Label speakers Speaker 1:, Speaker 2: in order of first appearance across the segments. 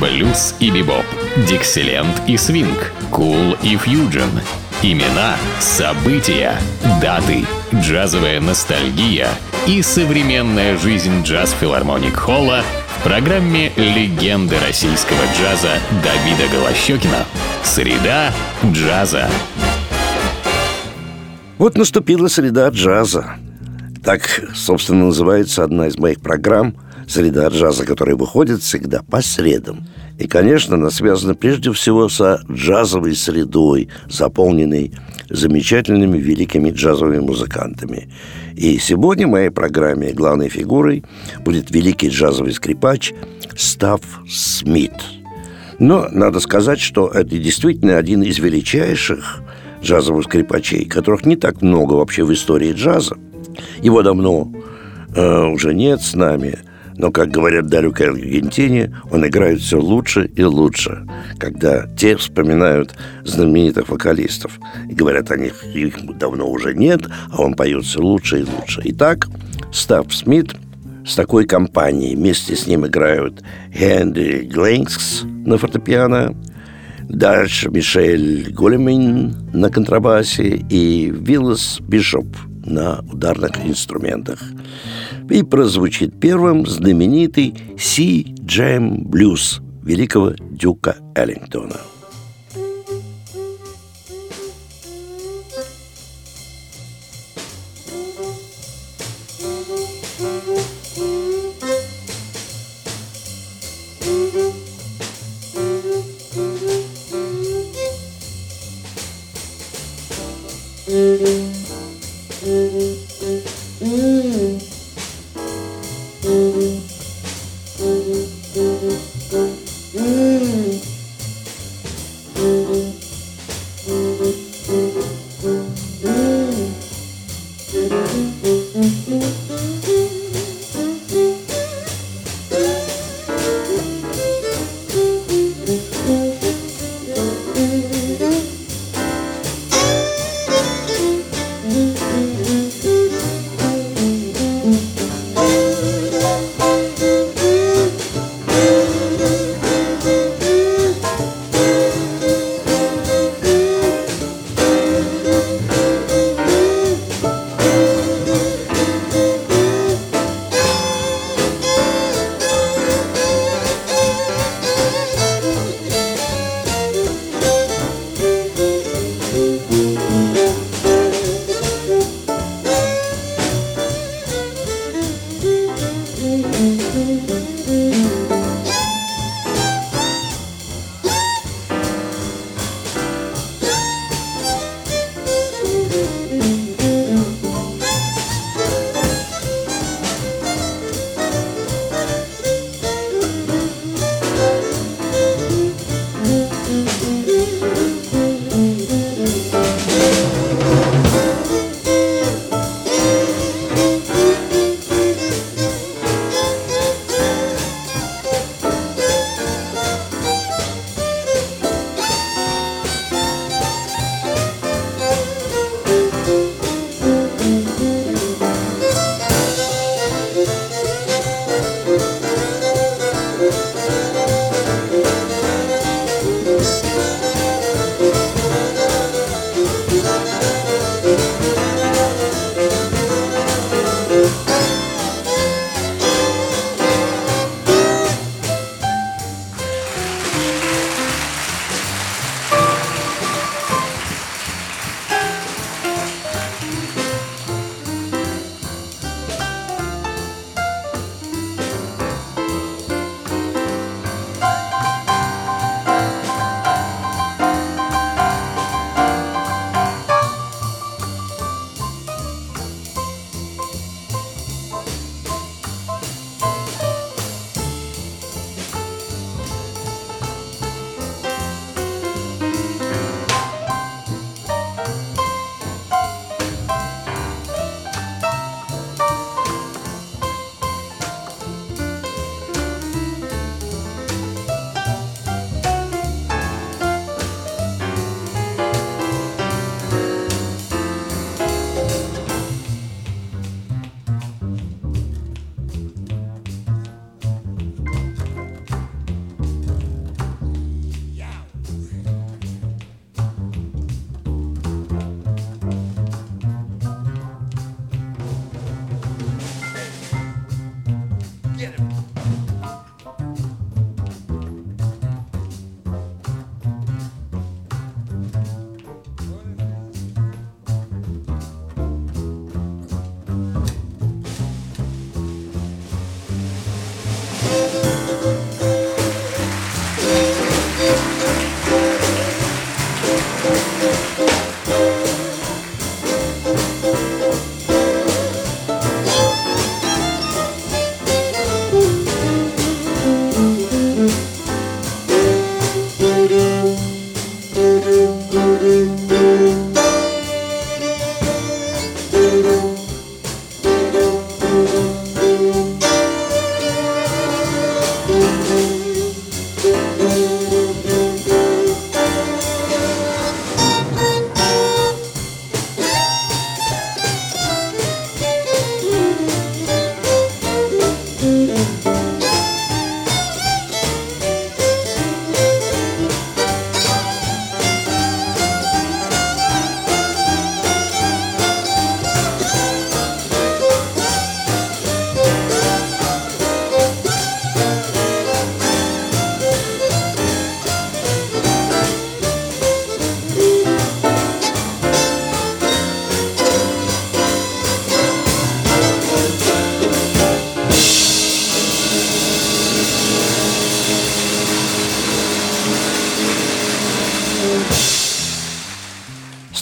Speaker 1: блюз и бибоп, дикселент и свинг, кул и фьюджен. Имена, события, даты, джазовая ностальгия и современная жизнь джаз-филармоник Холла в программе «Легенды российского джаза» Давида Голощекина. Среда джаза.
Speaker 2: Вот наступила среда джаза. Так, собственно, называется одна из моих программ «Среда джаза», которая выходит всегда по средам. И, конечно, она связана прежде всего со джазовой средой, заполненной замечательными великими джазовыми музыкантами. И сегодня в моей программе главной фигурой будет великий джазовый скрипач Став Смит. Но надо сказать, что это действительно один из величайших джазовых скрипачей, которых не так много вообще в истории джаза. Его давно э, уже нет с нами, но, как говорят в далекой Аргентине, он играет все лучше и лучше, когда те вспоминают знаменитых вокалистов. И говорят о них, их давно уже нет, а он поет все лучше и лучше. Итак, Став Смит с такой компанией. Вместе с ним играют Хенри Гленкс на фортепиано, дальше Мишель Големин на контрабасе и Виллас Бишоп на ударных инструментах. И прозвучит первым знаменитый «Си Джем Блюз» великого Дюка Эллингтона –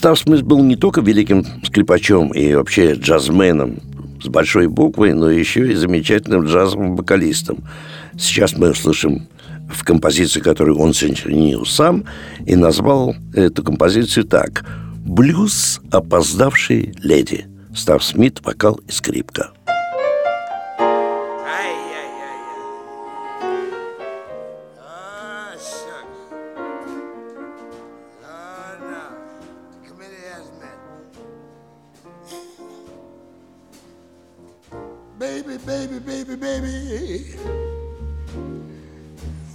Speaker 2: Став Смит был не только великим скрипачом и вообще джазменом с большой буквой, но еще и замечательным джазовым вокалистом. Сейчас мы услышим в композиции, которую он сочинил сам, и назвал эту композицию так «Блюз опоздавшей леди». Став Смит, вокал и скрипка.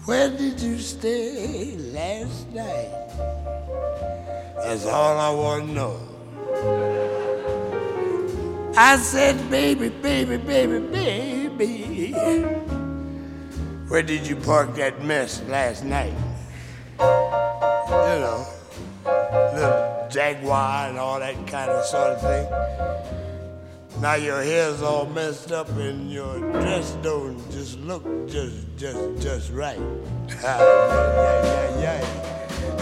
Speaker 3: Where did you stay last night? That's all I want to know. I said, baby, baby, baby, baby. Where did you park that mess last night? You know, little Jaguar and all that kind of sort of thing. Now your hair's all messed up and your dress don't just look just just just right. yeah,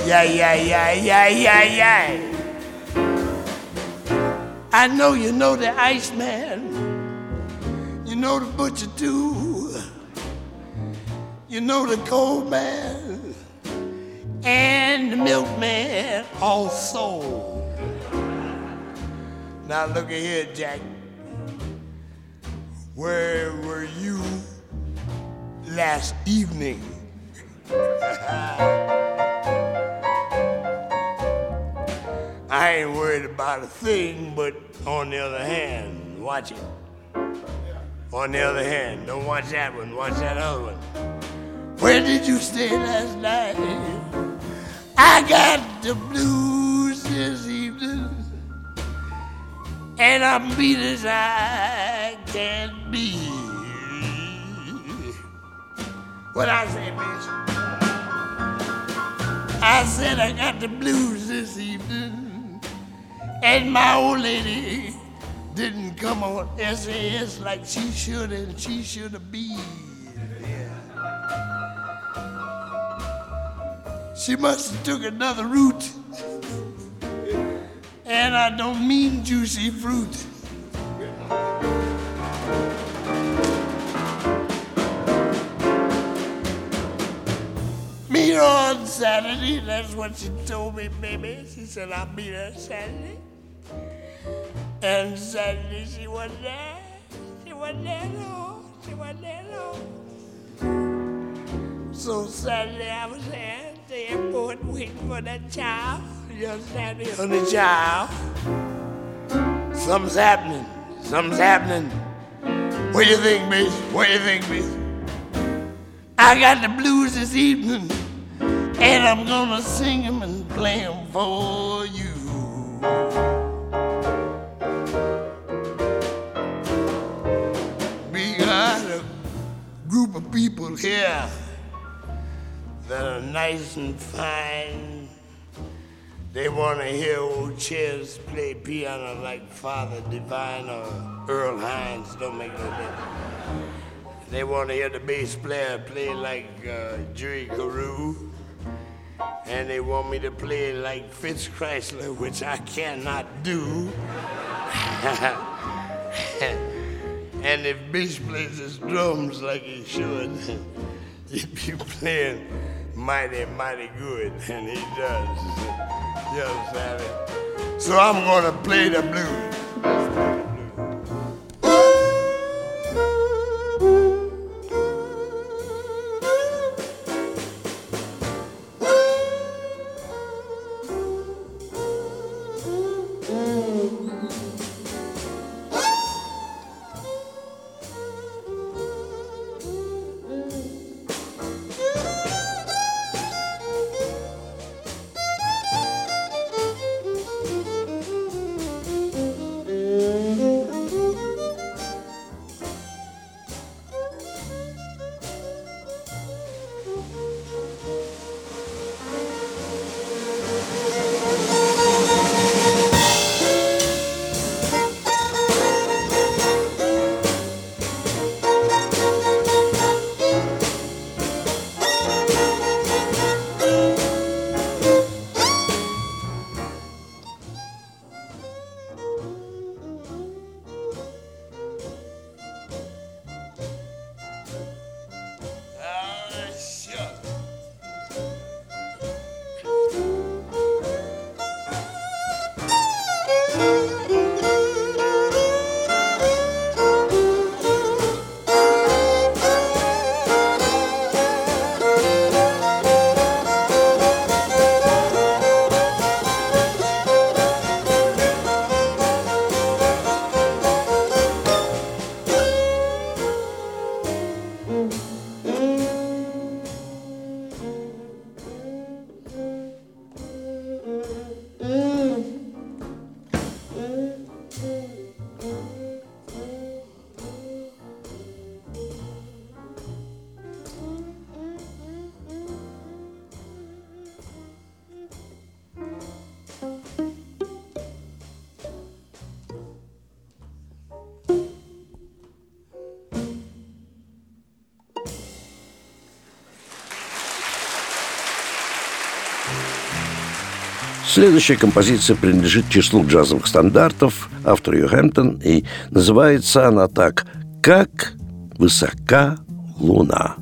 Speaker 3: yeah, yeah, yeah, yeah, yeah, yeah, yeah, yeah. I know you know the Iceman. You know the butcher too. You know the coal man and the milkman also. Now look at here, Jack. Where were you last evening? I ain't worried about a thing, but on the other hand, watch it. On the other hand, don't watch that one, watch that other one. Where did you stay last night? I got the blues and I'm beat as I can be. What I say, bitch? I said I got the blues this evening. And my old lady didn't come on SAS like she should and she should have been. She must have took another route. And I don't mean juicy fruit. Meet her on Saturday, that's what she told me, baby. She said I'll meet her Saturday. And Saturday she wasn't there. She wasn't there, no. She wasn't there, no. So Saturday I was there at the airport waiting for that child. The child. Something's happening. Something's happening. What do you think, bitch? What do you think, bitch? I got the blues this evening, and I'm gonna sing them and play them for you. We got a group of people here that are nice and fine. They want to hear old Ches play piano like Father Divine or Earl Hines. Don't make no difference. They want to hear the bass player play like uh, Jerry Carew. And they want me to play like Fritz Kreisler, which I cannot do. And if Bish plays his drums like he should, he'd be playing mighty, mighty good, and he does. Yes, So I'm going to play the blues.
Speaker 2: Следующая композиция принадлежит числу джазовых стандартов, автор ее Хэмптон, и называется она так «Как высока луна».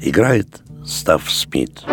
Speaker 2: Играет Став Смит.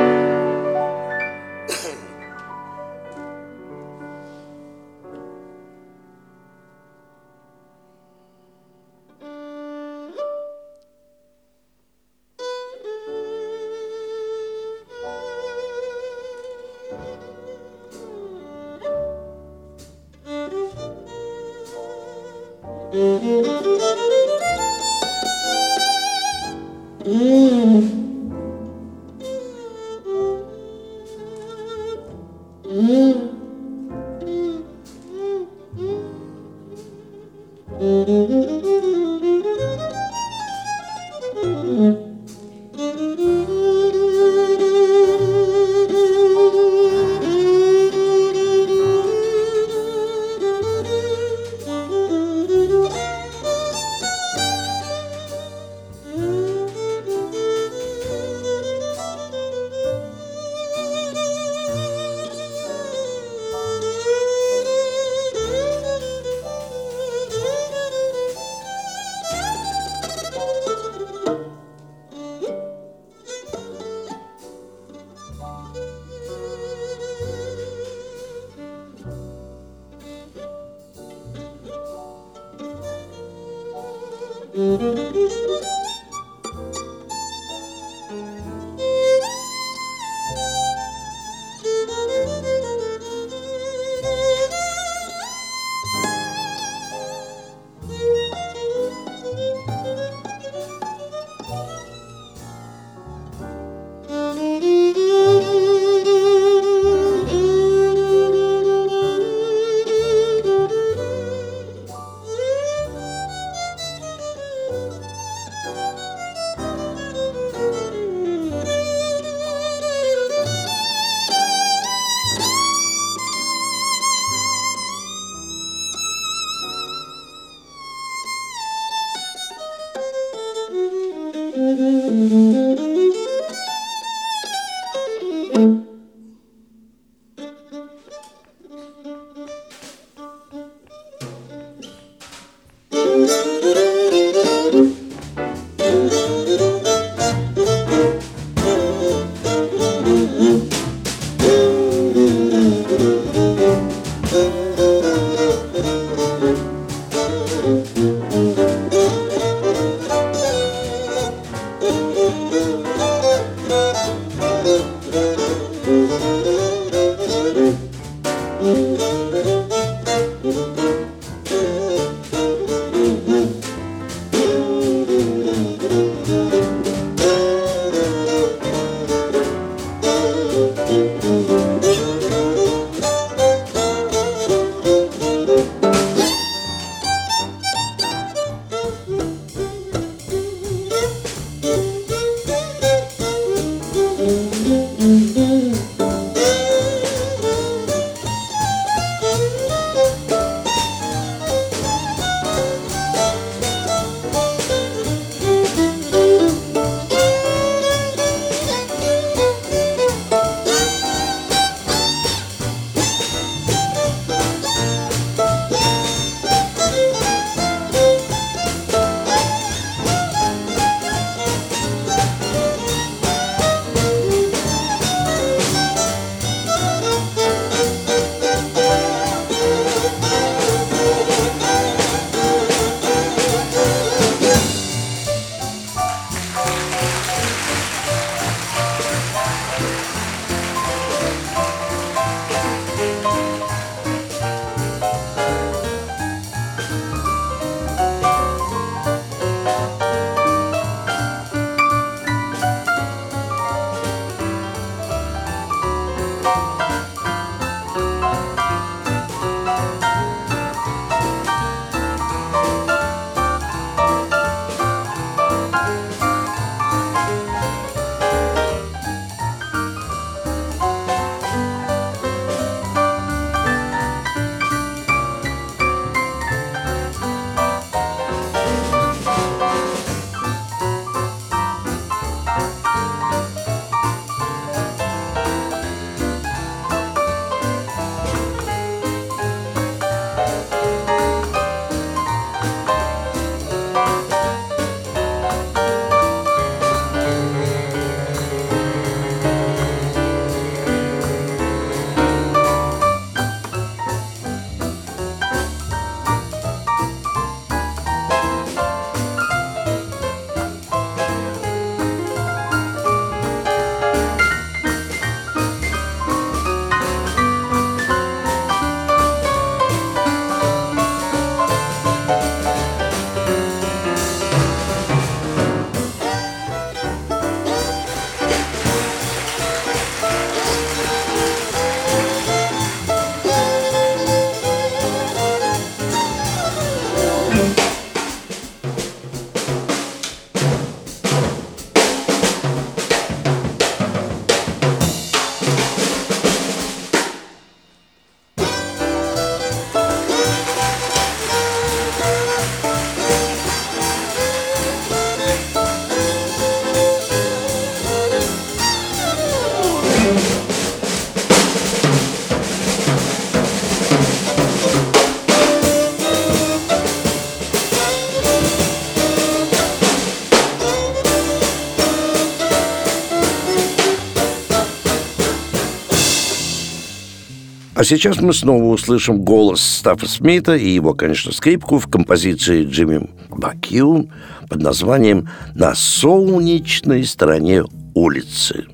Speaker 2: А сейчас мы снова услышим голос Стаффа Смита и его, конечно, скрипку в композиции Джимми Бакью под названием «На солнечной стороне улицы».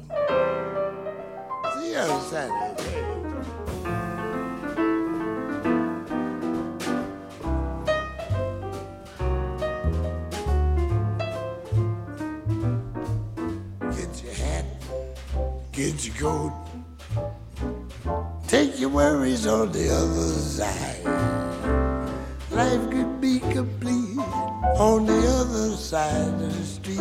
Speaker 3: Get your coat. Worries on the other side. Life could be complete on the other side of the street.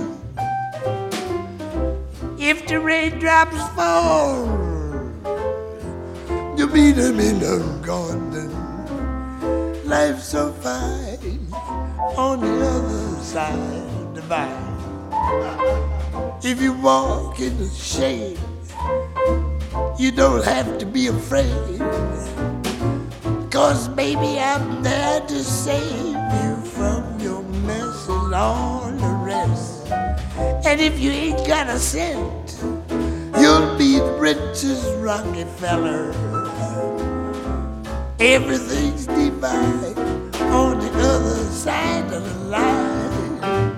Speaker 3: If the raindrops fall, you meet them in the garden. Life's so fine on the other side of the vine. If you walk in the shade, you don't have to be afraid. Cause baby, I'm there to save you from your mess and all the rest. And if you ain't got a cent, you'll be the richest Rockefeller. Everything's divine on the other side of the line.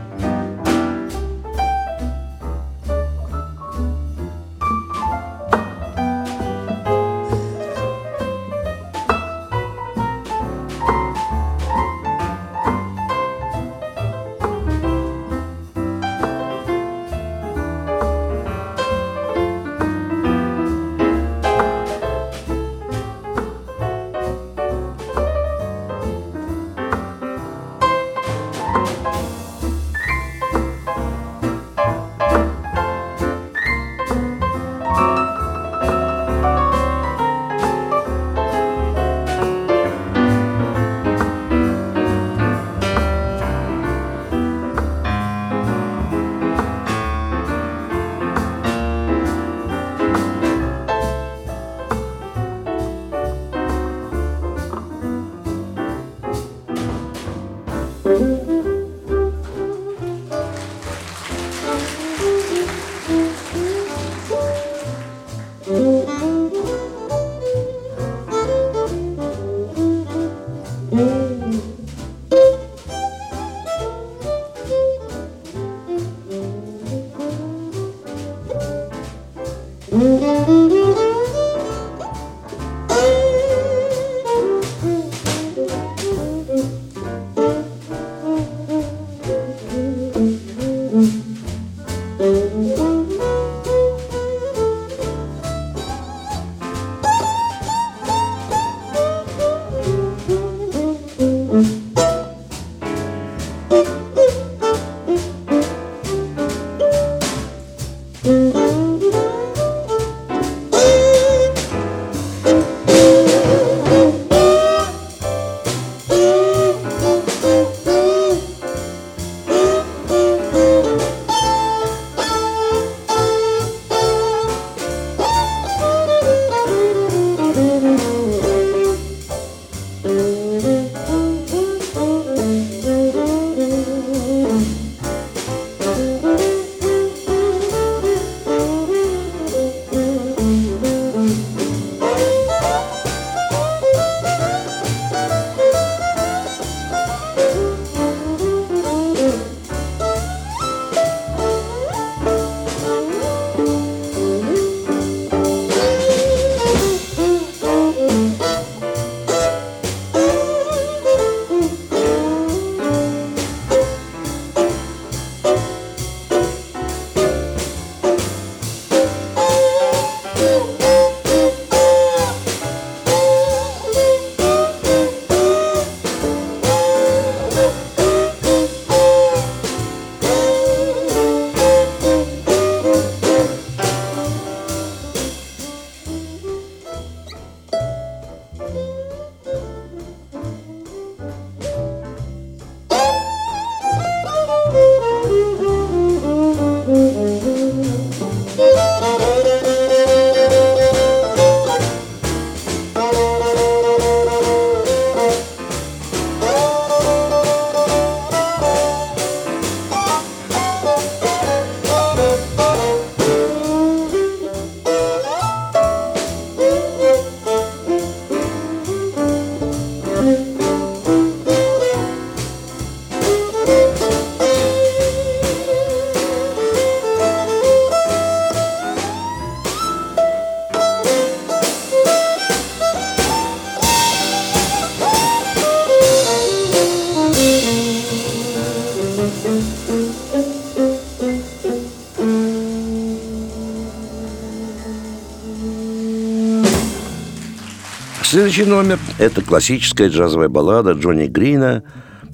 Speaker 2: Следующий номер – это классическая джазовая баллада Джонни Грина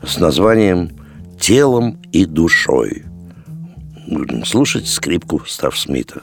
Speaker 2: с названием «Телом и душой». Будем слушать скрипку Став Смита.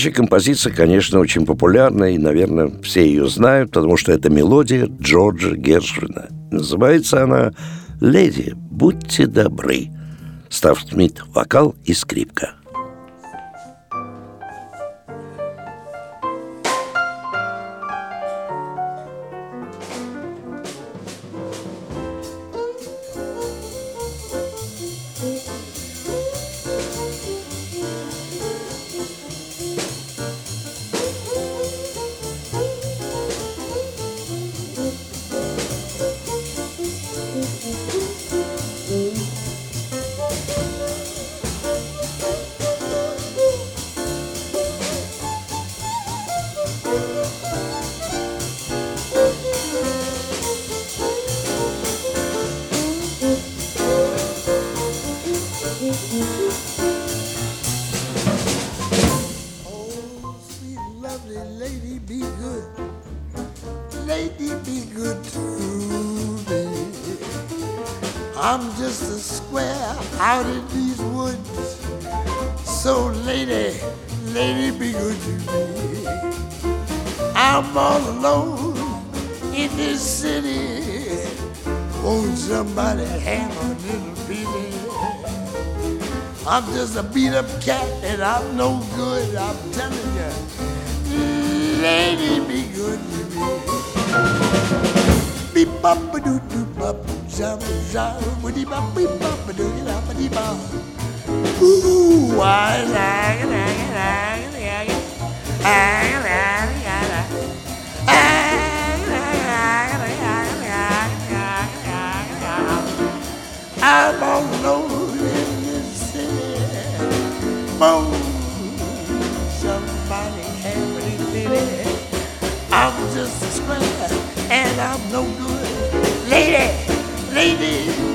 Speaker 2: Следующая композиция, конечно, очень популярная, и, наверное, все ее знают, потому что это мелодия Джорджа Гершвина. Называется она «Леди, будьте добры». Став Смит – вокал и скрипка –
Speaker 3: I'm just a beat up cat and I'm no good, I'm telling you. Lady, be good to me. Beep bop a doo doo bop jump jump woody bop beep bop a doo bop dee bop. Ooh, why la la la la I'm all alone no good. Lady, lady,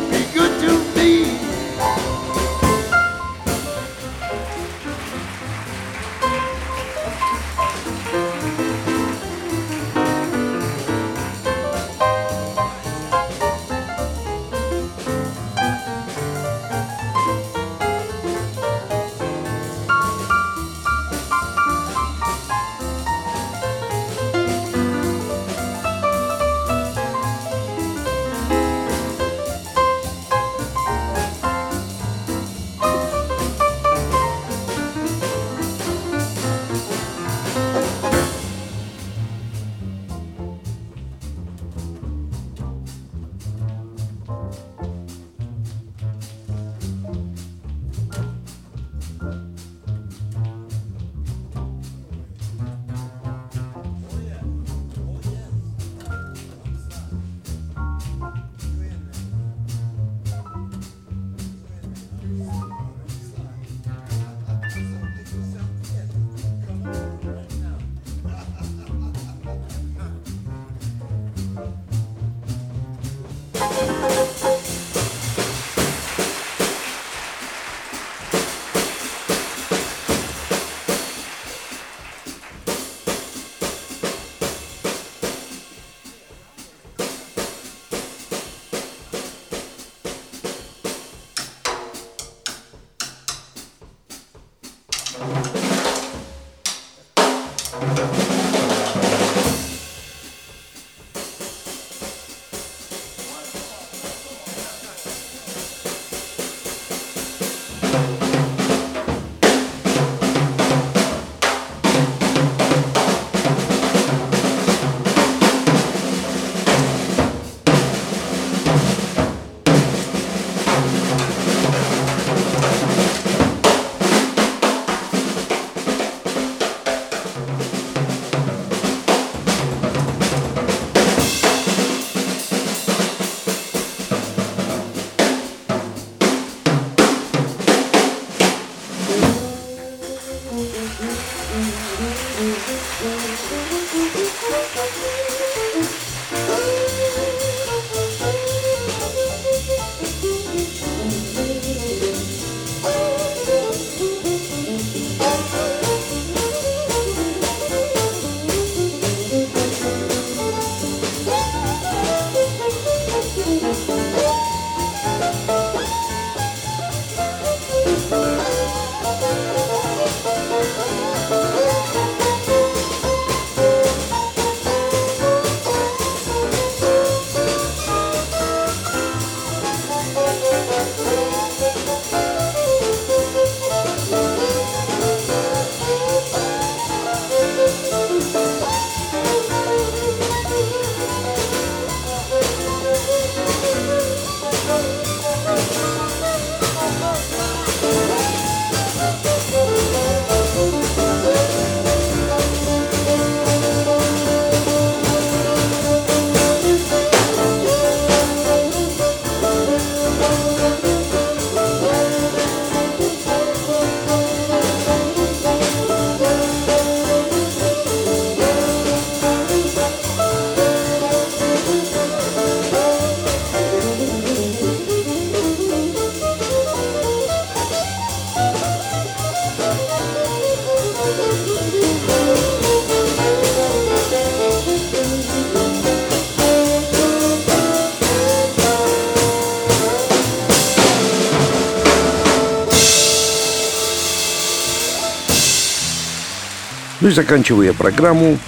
Speaker 2: Ну и заканчивая программу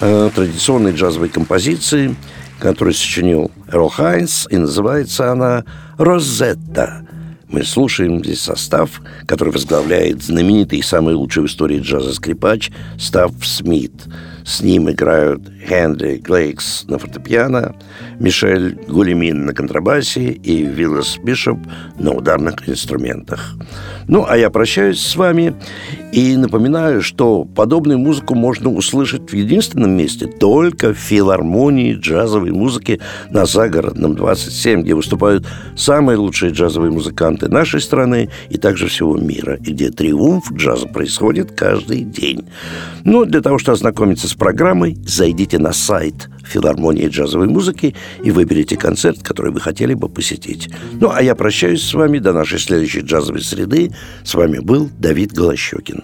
Speaker 2: э, традиционной джазовой композиции, которую сочинил Эрл Хайнс, и называется она «Розетта». Мы слушаем здесь состав, который возглавляет знаменитый и самый лучший в истории джаза скрипач Став Смит. С ним играют Хенри Глейкс на фортепиано, Мишель Гулемин на контрабасе и Виллас Бишоп на ударных инструментах. Ну, а я прощаюсь с вами и напоминаю, что подобную музыку можно услышать в единственном месте только в филармонии джазовой музыки на Загородном 27, где выступают самые лучшие джазовые музыканты нашей страны и также всего мира, и где триумф джаза происходит каждый день. Но для того, чтобы ознакомиться с программой, зайдите на сайт филармонии джазовой музыки и выберите концерт, который вы хотели бы посетить. Ну, а я прощаюсь с вами до нашей следующей джазовой среды. С вами был Давид Голощекин.